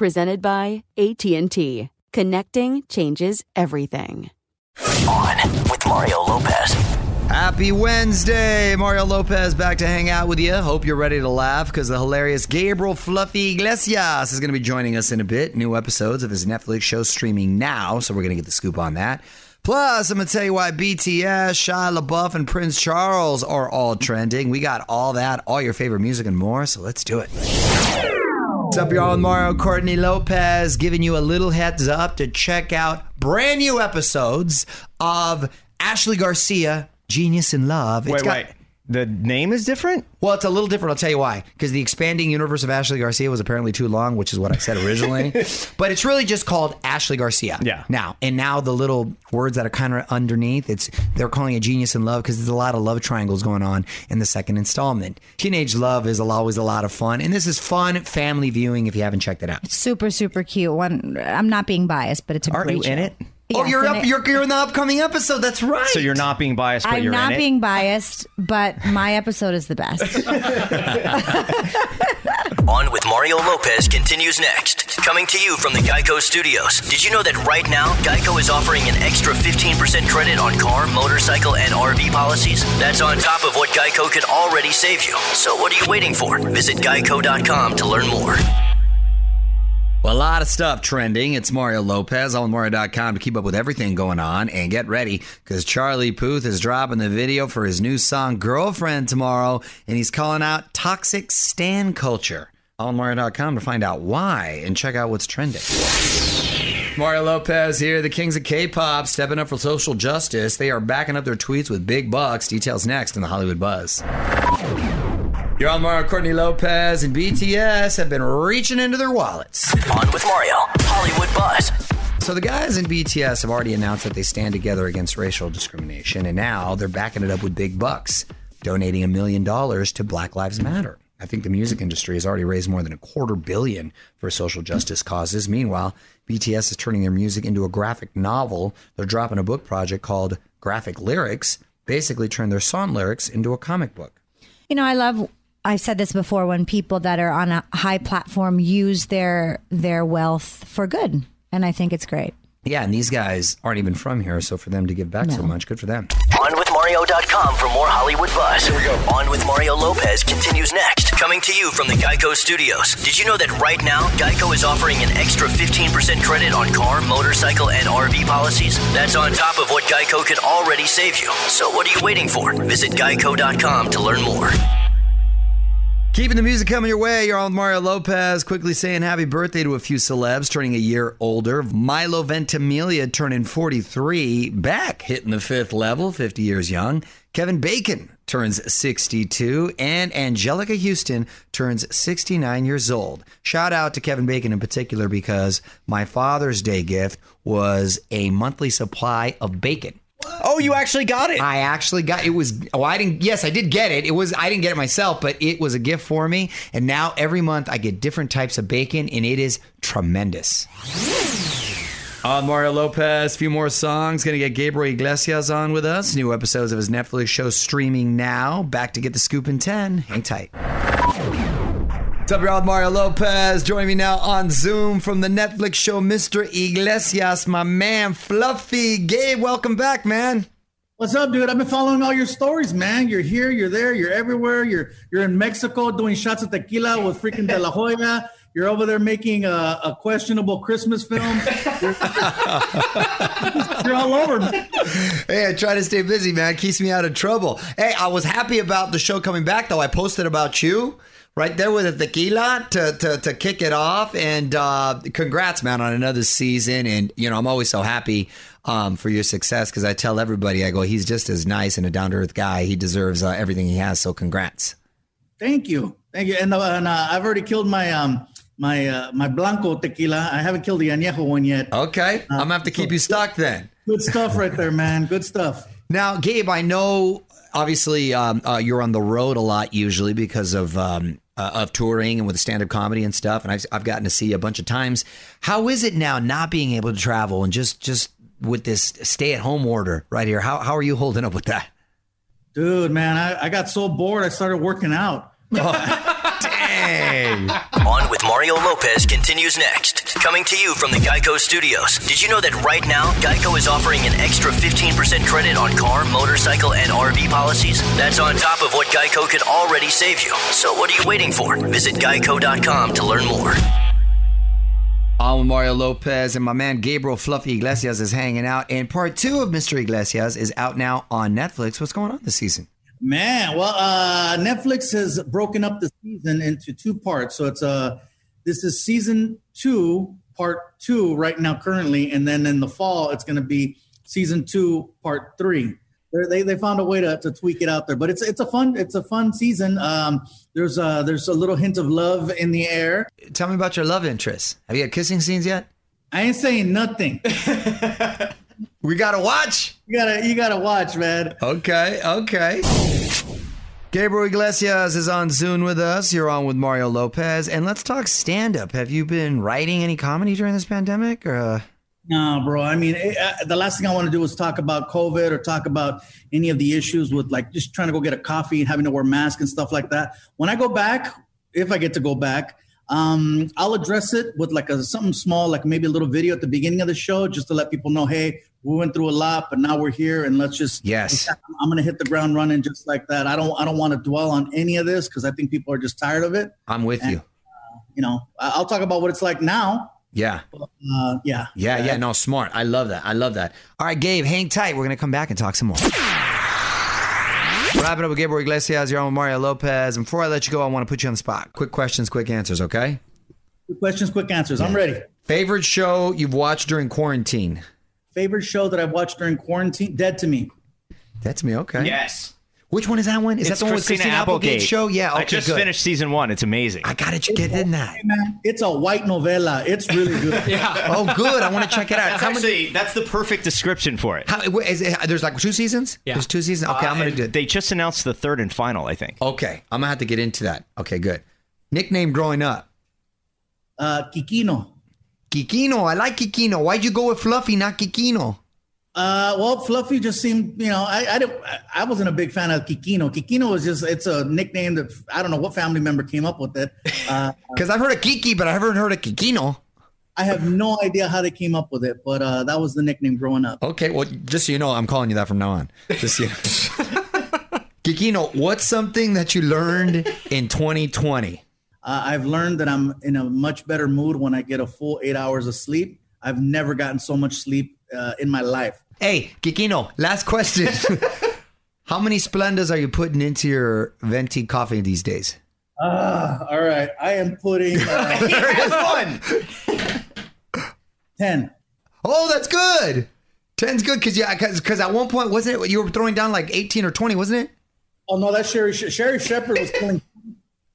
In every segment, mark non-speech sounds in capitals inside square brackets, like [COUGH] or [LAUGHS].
Presented by AT&T. Connecting changes everything. On with Mario Lopez. Happy Wednesday! Mario Lopez back to hang out with you. Hope you're ready to laugh because the hilarious Gabriel Fluffy Iglesias is going to be joining us in a bit. New episodes of his Netflix show streaming now, so we're going to get the scoop on that. Plus, I'm going to tell you why BTS, Shia LaBeouf, and Prince Charles are all trending. We got all that, all your favorite music, and more, so let's do it. What's up, y'all? Mario Courtney Lopez giving you a little heads up to check out brand new episodes of Ashley Garcia, Genius in Love. Wait, wait. The name is different? Well, it's a little different. I'll tell you why. Because the expanding universe of Ashley Garcia was apparently too long, which is what I said originally. [LAUGHS] but it's really just called Ashley Garcia. Yeah. Now, and now the little words that are kind of underneath, it's they're calling it Genius in Love because there's a lot of love triangles going on in the second installment. Teenage love is always a lot of fun, and this is fun family viewing if you haven't checked it out. It's super, super cute. One, I'm not being biased, but it's a Aren't great you show. in it? Oh, Yes, you're up. it- You're, you're in the upcoming episode. That's right. So you're not being biased, but I'm you're not in being it? biased, but my episode is the best. [LAUGHS] [LAUGHS] On with Mario Lopez continues next. Coming to you from the Geico Studios. Did you know that right now, Geico is offering an extra 15% credit on car, motorcycle, and RV policies? That's on top of what Geico could already save you. So what are you waiting for? Visit geico.com to learn more. Well, a lot of stuff trending. It's Mario Lopez on Mario.com to keep up with everything going on. And get ready because Charlie Puth is dropping the video for his new song Girlfriend tomorrow. And he's calling out toxic stan culture. On Mario.com to find out why and check out what's trending. Mario Lopez here, the kings of K-pop, stepping up for social justice. They are backing up their tweets with big bucks. Details next in the Hollywood Buzz. You're on Mario Courtney Lopez and BTS have been reaching into their wallets. On with Mario, Hollywood Buzz. So the guys in BTS have already announced that they stand together against racial discrimination, and now they're backing it up with big bucks, donating a million dollars to Black Lives Matter. I think the music industry has already raised more than a quarter billion for social justice causes. Meanwhile, BTS is turning their music into a graphic novel. They're dropping a book project called Graphic Lyrics, basically turn their song lyrics into a comic book. you know, I love. I've said this before when people that are on a high platform use their their wealth for good, and I think it's great. Yeah, and these guys aren't even from here, so for them to give back so much, good for them. OnWithMario.com for more Hollywood buzz. Here we go. On with Mario Lopez continues next. Coming to you from the Geico Studios. Did you know that right now, Geico is offering an extra 15% credit on car, motorcycle, and RV policies? That's on top of what Geico could already save you. So what are you waiting for? Visit Geico.com to learn more. Keeping the music coming your way, you're on with Mario Lopez. Quickly saying happy birthday to a few celebs turning a year older. Milo Ventimiglia turning 43, back hitting the fifth level, 50 years young. Kevin Bacon turns 62, and Anjelica Huston turns 69 years old. Shout out to Kevin Bacon in particular because my Father's Day gift was a monthly supply of bacon. Oh, you actually got it. I actually got it was oh I didn't yes I did get it it was I didn't get it myself but it was a gift for me and now every month I get different types of bacon and it is tremendous. On Mario Lopez, a few more songs. Gonna get Gabriel Iglesias on with us. New episodes of his Netflix show streaming now. Back to get the scoop in 10. Hang tight. What's up, y'all? Mario Lopez. Joining me now on Zoom from the Netflix show, Mr. Iglesias, my man, Fluffy. Gabe, welcome back, man. What's up, dude? I've been following all your stories, man. You're here, you're there, you're everywhere. You're you're in Mexico doing shots of tequila with freaking De La [LAUGHS] Hoya. You're over there making a, a questionable Christmas film. You're, [LAUGHS] you're all over, man. Hey, I try to stay busy, man. Keeps me out of trouble. Hey, I was happy about the show coming back, though. I posted about you right there with the tequila to, to, to kick it off. And uh, congrats, man, on another season. And, you know, I'm always so happy um, for your success because I tell everybody, I go, he's just as nice and a down to earth guy. He deserves uh, everything he has. So congrats. Thank you, thank you. And, uh, and uh, I've already killed my um my uh, my blanco tequila. I haven't killed the añejo one yet. Okay. I'm going to have to keep you stocked then. Good stuff right there, man. Good stuff. Now, Gabe, I know obviously um, uh, you're on the road a lot usually because of um, uh, of touring and with the stand up comedy and stuff, and I've I've gotten to see you a bunch of times. How is it now not being able to travel and just just with this stay at home order right here? How how are you holding up with that? Dude, man, I, I got so bored I started working out. [LAUGHS] Dang. On with Mario Lopez continues next. Coming to you from the Geico Studios. Did you know that right now, Geico is offering an extra 15% credit on car, motorcycle, and RV policies? That's on top of what Geico could already save you. So what are you waiting for? Visit geico.com to learn more. I'm Mario Lopez, and my man Gabriel Fluffy Iglesias is hanging out. And part two of Mr. Iglesias is out now on Netflix. What's going on this season? Man, well, uh, Netflix has broken up the season into two parts. So it's uh, this is season two, part two, right now, currently, and then in the fall it's going to be season two, part three. They're, they they found a way to, to tweak it out there, but it's it's a fun it's a fun season. Um, there's uh there's a little hint of love in the air. Tell me about your love interest. Have you had kissing scenes yet? I ain't saying nothing. [LAUGHS] We got to watch. You gotta you gotta watch, man. Okay, okay. Gabriel Iglesias is on Zoom with us. You're on with Mario Lopez, and let's talk stand up. Have you been writing any comedy during this pandemic? Or, uh... No, bro. I mean, it, uh, the last thing I want to do is talk about COVID or talk about any of the issues with like just trying to go get a coffee and having to wear masks and stuff like that. When I go back, if I get to go back, um, I'll address it with like a something small, like maybe a little video at the beginning of the show, just to let people know, hey, we went through a lot, but now we're here, and let's just Yes. I'm going to hit the ground running just like that. I don't I don't want to dwell on any of this because I think people are just tired of it. I'm with you. You know, I'll talk about what it's like now. Yeah. Uh, yeah, Yeah, yeah, no, smart. I love that. I love that. All right, Gabe, hang tight. We're going to come back and talk some more. Wrapping up with Gabriel Iglesias, you're on with Mario Lopez. And before I let you go, I want to put you on the spot. Quick questions, quick answers, okay? Quick questions, quick answers. I'm ready. Favorite show you've watched during quarantine? Favorite show that I've watched during quarantine? Dead to Me. Dead to me, okay. Yes. Which one is that one? Is it's that the one with Christina Applegate show? Yeah, okay, I just good. finished season one. It's amazing. I got to get in that. It's a white novella. It's really good. [LAUGHS] yeah. Oh, good. I want to check it out. That's How many? actually that's the perfect description for it. How, is it, there's like two seasons. Yeah. There's two seasons. Okay, I'm Uh, gonna do it. They just announced the third and final. I think. Okay, I'm gonna have to get into that. Okay, good. Nickname growing up. Uh, Kikino. Kikino. I like Kikino. Why'd you go with Fluffy, not Kikino? Uh, well, Fluffy just seemed, you know, I, I, didn't, I wasn't a big fan of Kikino. Kikino was just, it's a nickname that I don't know what family member came up with it. Uh, [LAUGHS] Because I've heard of Kiki, but I haven't heard of Kikino. I have no idea how they came up with it, but uh, that was the nickname growing up. Okay, well, just so you know, I'm calling you that from now on. Just so you know. [LAUGHS] Kikino, what's something that you learned in 2020? Uh, I've learned that I'm in a much better mood when I get a full eight hours of sleep. I've never gotten so much sleep uh, in my life. Hey, Kikino, last question. [LAUGHS] How many Splendas are you putting into your venti coffee these days? Uh, all right. I am putting. Uh, [LAUGHS] there is one. [LAUGHS] 10. Oh, that's good. 10's good because yeah, because at one point, wasn't it, you were throwing down like 18 or 20, wasn't it? Oh, no, that's Sherri. Sherri Shepherd was killing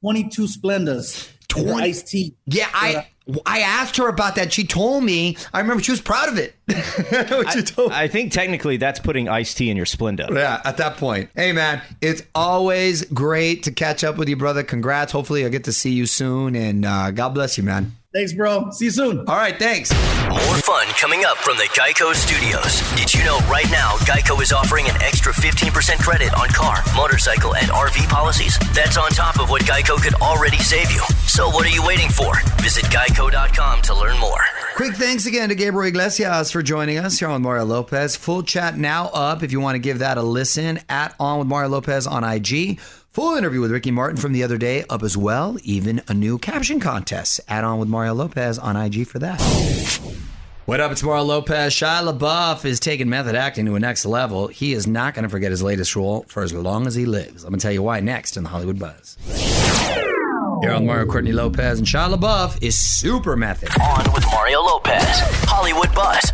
22 Splendas. 20 iced tea. Yeah, I I asked her about that. She told me. I remember she was proud of it. [LAUGHS] I, I, think technically that's putting iced tea in your Splenda. Yeah, at that point. Hey, man, it's always great to catch up with you, brother. Congrats. Hopefully, I get to see you soon. And uh, God bless you, man. Thanks, bro. See you soon. All right, thanks. More fun coming up from the Geico Studios. Did you know right now Geico is offering an extra 15% credit on car, motorcycle, and RV policies? That's on top of what Geico could already save you. So what are you waiting for? Visit geico.com to learn more. Quick thanks again to Gabriel Iglesias for joining us here on Mario Lopez. Full chat now up if you want to give that a listen at On with Mario Lopez on IG. Full interview with Ricky Martin from the other day up as well. Even a new caption contest. Add on with Mario Lopez on IG for that. What up? It's Mario Lopez. Shia LaBeouf is taking method acting to a next level. He is not going to forget his latest role for as long as he lives. I'm going to tell you why next in the Hollywood Buzz. Here on Mario Courtney Lopez and Shia LaBeouf is super method. On with Mario Lopez, Hollywood Buzz.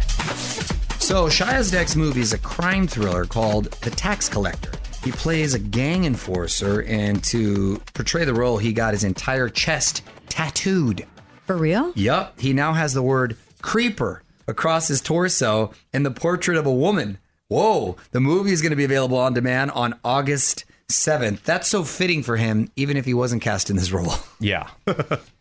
So, Shia's next movie is a crime thriller called The Tax Collector. He plays a gang enforcer, and to portray the role, he got his entire chest tattooed. For real? Yup, he now has the word creeper across his torso and the portrait of a woman. Whoa, the movie is going to be available on demand on August 7th. That's so fitting for him, even if he wasn't cast in this role. [LAUGHS] Yeah.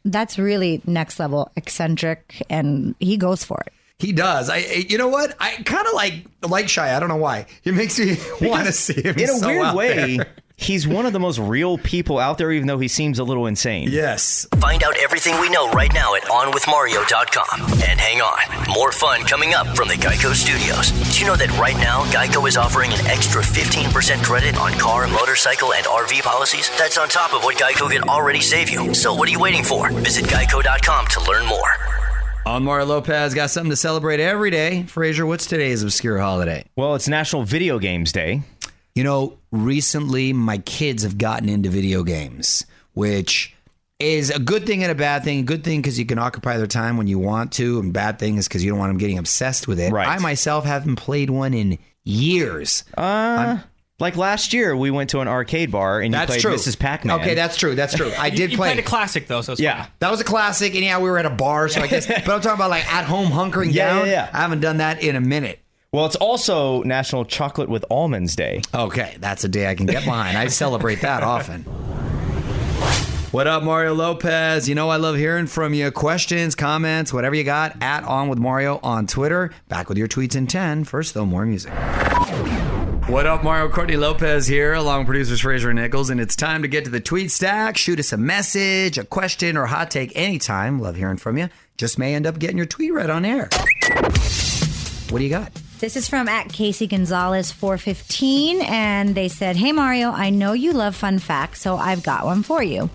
That's really next level eccentric, and he goes for it. He does. I, I- you know what? I kind of like like Shia. I don't know why. It makes me [LAUGHS] want to see him In a so weird out way, there. he's one of the most real people out there, even though he seems a little insane. Yes. Find out everything we know right now at OnWithMario.com. And hang on, more fun coming up from the Geico Studios. Did you know that right now Geico is offering an extra 15% credit on car, motorcycle, and RV policies? That's on top of what Geico can already save you. So what are you waiting for? Visit Geico.com to learn more. On Mario Lopez got something to celebrate every day. Frazier, what's today's obscure holiday? Well, it's National Video Games Day. You know, recently my kids have gotten into video games, which is a good thing and a bad thing. A good thing because you can occupy their time when you want to, and bad thing is because you don't want them getting obsessed with it. Right. I myself haven't played one in years. Uh, like last year, we went to an arcade bar and you That's played true. Mrs. Pac-Man. Okay, that's true. That's true. I [LAUGHS] You- did you play played a classic though, so it's yeah. fine. That was a classic, and yeah, we were at a bar, so I guess. [LAUGHS] but I'm talking about like at home hunkering Yeah, down. yeah, yeah. I haven't done that in a minute. Well, it's also National Chocolate with Almonds Day. Okay, that's a day I can get behind. I celebrate that often. What up, Mario Lopez? You know I love hearing from you. Questions, comments, whatever you got. At On With Mario on Twitter. Back with your tweets in 10. First, though, more music. What up, Mario Courtney Lopez here, along producers Fraser Nichols, and it's time to get to the tweet stack. Shoot us a message, a question, or hot take anytime. Love hearing from you. Just may end up getting your tweet read on air. What do you got? This is from at Casey Gonzalez 415, and they said, Hey Mario, I know you love fun facts, so I've got one for you.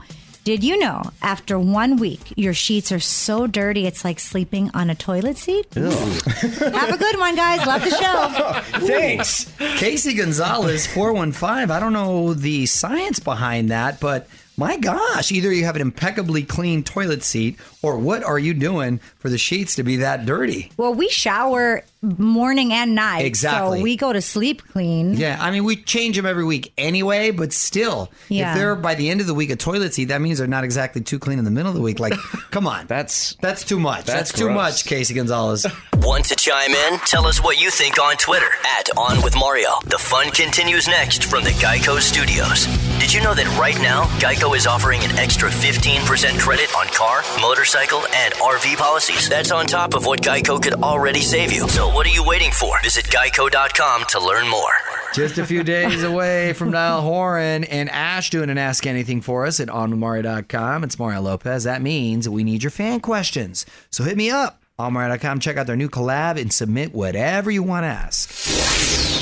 Did you know after one week your sheets are so dirty it's like sleeping on a toilet seat? [LAUGHS] Have a good one, guys. Love the show. [LAUGHS] Thanks. Casey Gonzalez, 415. I don't know the science behind that, but my gosh, either you have an impeccably clean toilet seat or what are you doing for the sheets to be that dirty? Well, we shower morning and night. Exactly. So we go to sleep clean. Yeah, I mean, we change them every week anyway, but still, Yeah. if they're by the end of the week a toilet seat, that means they're not exactly too clean in the middle of the week. Like, [LAUGHS] come on. That's That's too much. That's, That's too gross. much, Casey Gonzalez. [LAUGHS] Want to chime in? Tell us what you think on Twitter at On With Mario. The fun continues next from the Geico Studios. Did you know that right now Geico is offering an extra 15% credit on car, motorcycle, and RV policies? That's on top of what Geico could already save you. So what are you waiting for? Visit geico.com to learn more. Just a few days away from Niall Horan and Ash doing an Ask Anything for us at onmario.com. It's Mario Lopez. That means we need your fan questions. So hit me up on Mario.com. Check out their new collab and submit whatever you want to ask.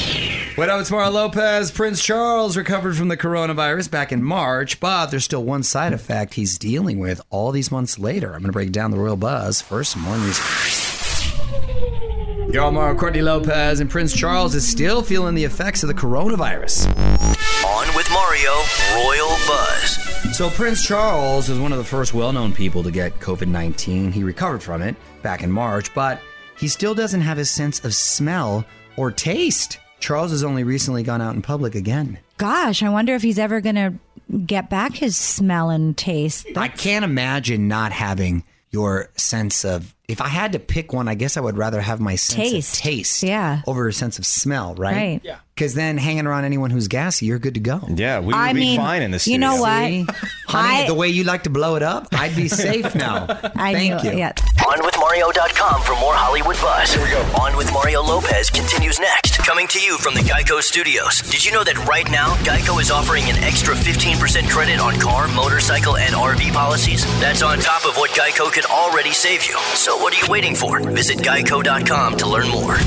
What up, it's Mario Lopez. Prince Charles recovered from the coronavirus back in March, but there's still one side effect he's dealing with all these months later. I'm going to break down the royal buzz. First, more music. Yo, Mario Courtney Lopez and Prince Charles is still feeling the effects of the coronavirus. On with Mario, Royal Buzz. So, Prince Charles is one of the first well known people to get COVID 19. He recovered from it back in March, but he still doesn't have his sense of smell or taste. Charles has only recently gone out in public again. Gosh, I wonder if he's ever going to get back his smell and taste. I can't imagine not having your sense of. If I had to pick one, I guess I would rather have my sense Taste. of taste Yeah. over a sense of smell, right? Right. Yeah. Because then hanging around anyone who's gassy, you're good to go. Yeah, we would I be mean, fine in this. you know what? See? Honey, I- the way you like to blow it up, I'd be safe now. [LAUGHS] I Thank knew, you. Yeah. OnWithMario.com for more Hollywood buzz. Here we go. On with Mario Lopez continues next. Coming to you from the Geico Studios. Did you know that right now, Geico is offering an extra 15% credit on car, motorcycle, and RV policies? That's on top of what Geico could already save you. So what are you waiting for? Visit Geico.com to learn more.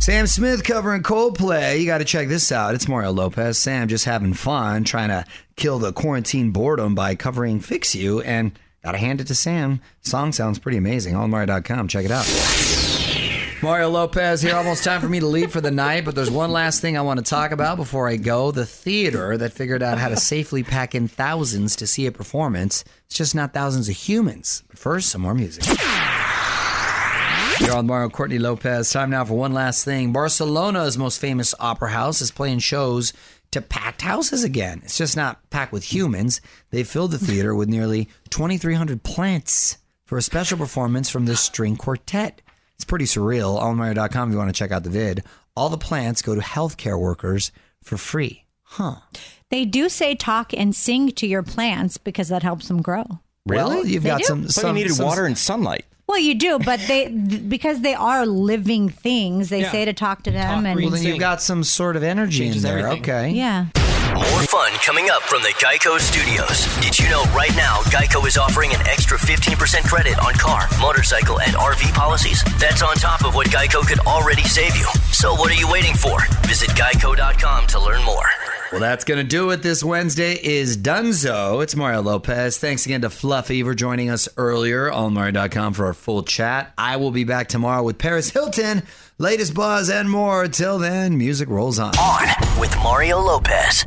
Sam Smith covering Coldplay. You got to check this out. It's Mario Lopez. Sam just having fun trying to kill the quarantine boredom by covering Fix You. And got to hand it to Sam. Song sounds pretty amazing. OnMario.com. Check it out. Mario Lopez here. Almost time for me to leave for the night, but there's one last thing I want to talk about before I go. The theater that figured out how to safely pack in thousands to see a performance. It's just not thousands of humans. But first, some more music. You're on Mario Courtney Lopez. Time now for one last thing. Barcelona's most famous opera house is playing shows to packed houses again. It's just not packed with humans. They filled the theater with nearly 2,300 plants for a special performance from the string quartet. It's pretty surreal. AllMario.com if you want to check out the vid. All the plants go to healthcare workers for free. Huh. They do say talk and sing to your plants because that helps them grow. Well, you've They got do. some. So you needed some- water and sunlight. Well, you do, but they because they are living things. They Yeah. say to talk to them, Talk, and read, Well, then you've got some sort of energy in there. everything. Okay. yeah. More fun coming up from the Geico Studios. Did you know right now Geico is offering an extra 15% credit on car, motorcycle, and RV policies? That's on top of what Geico could already save you. So what are you waiting for? Visit geico.com to learn more. Well, that's going to do it. This Wednesday is Dunzo. It's Mario Lopez. Thanks again to Fluffy for joining us earlier on Mario.com for our full chat. I will be back tomorrow with Paris Hilton, latest buzz, and more. Till then, music rolls on. On with Mario Lopez.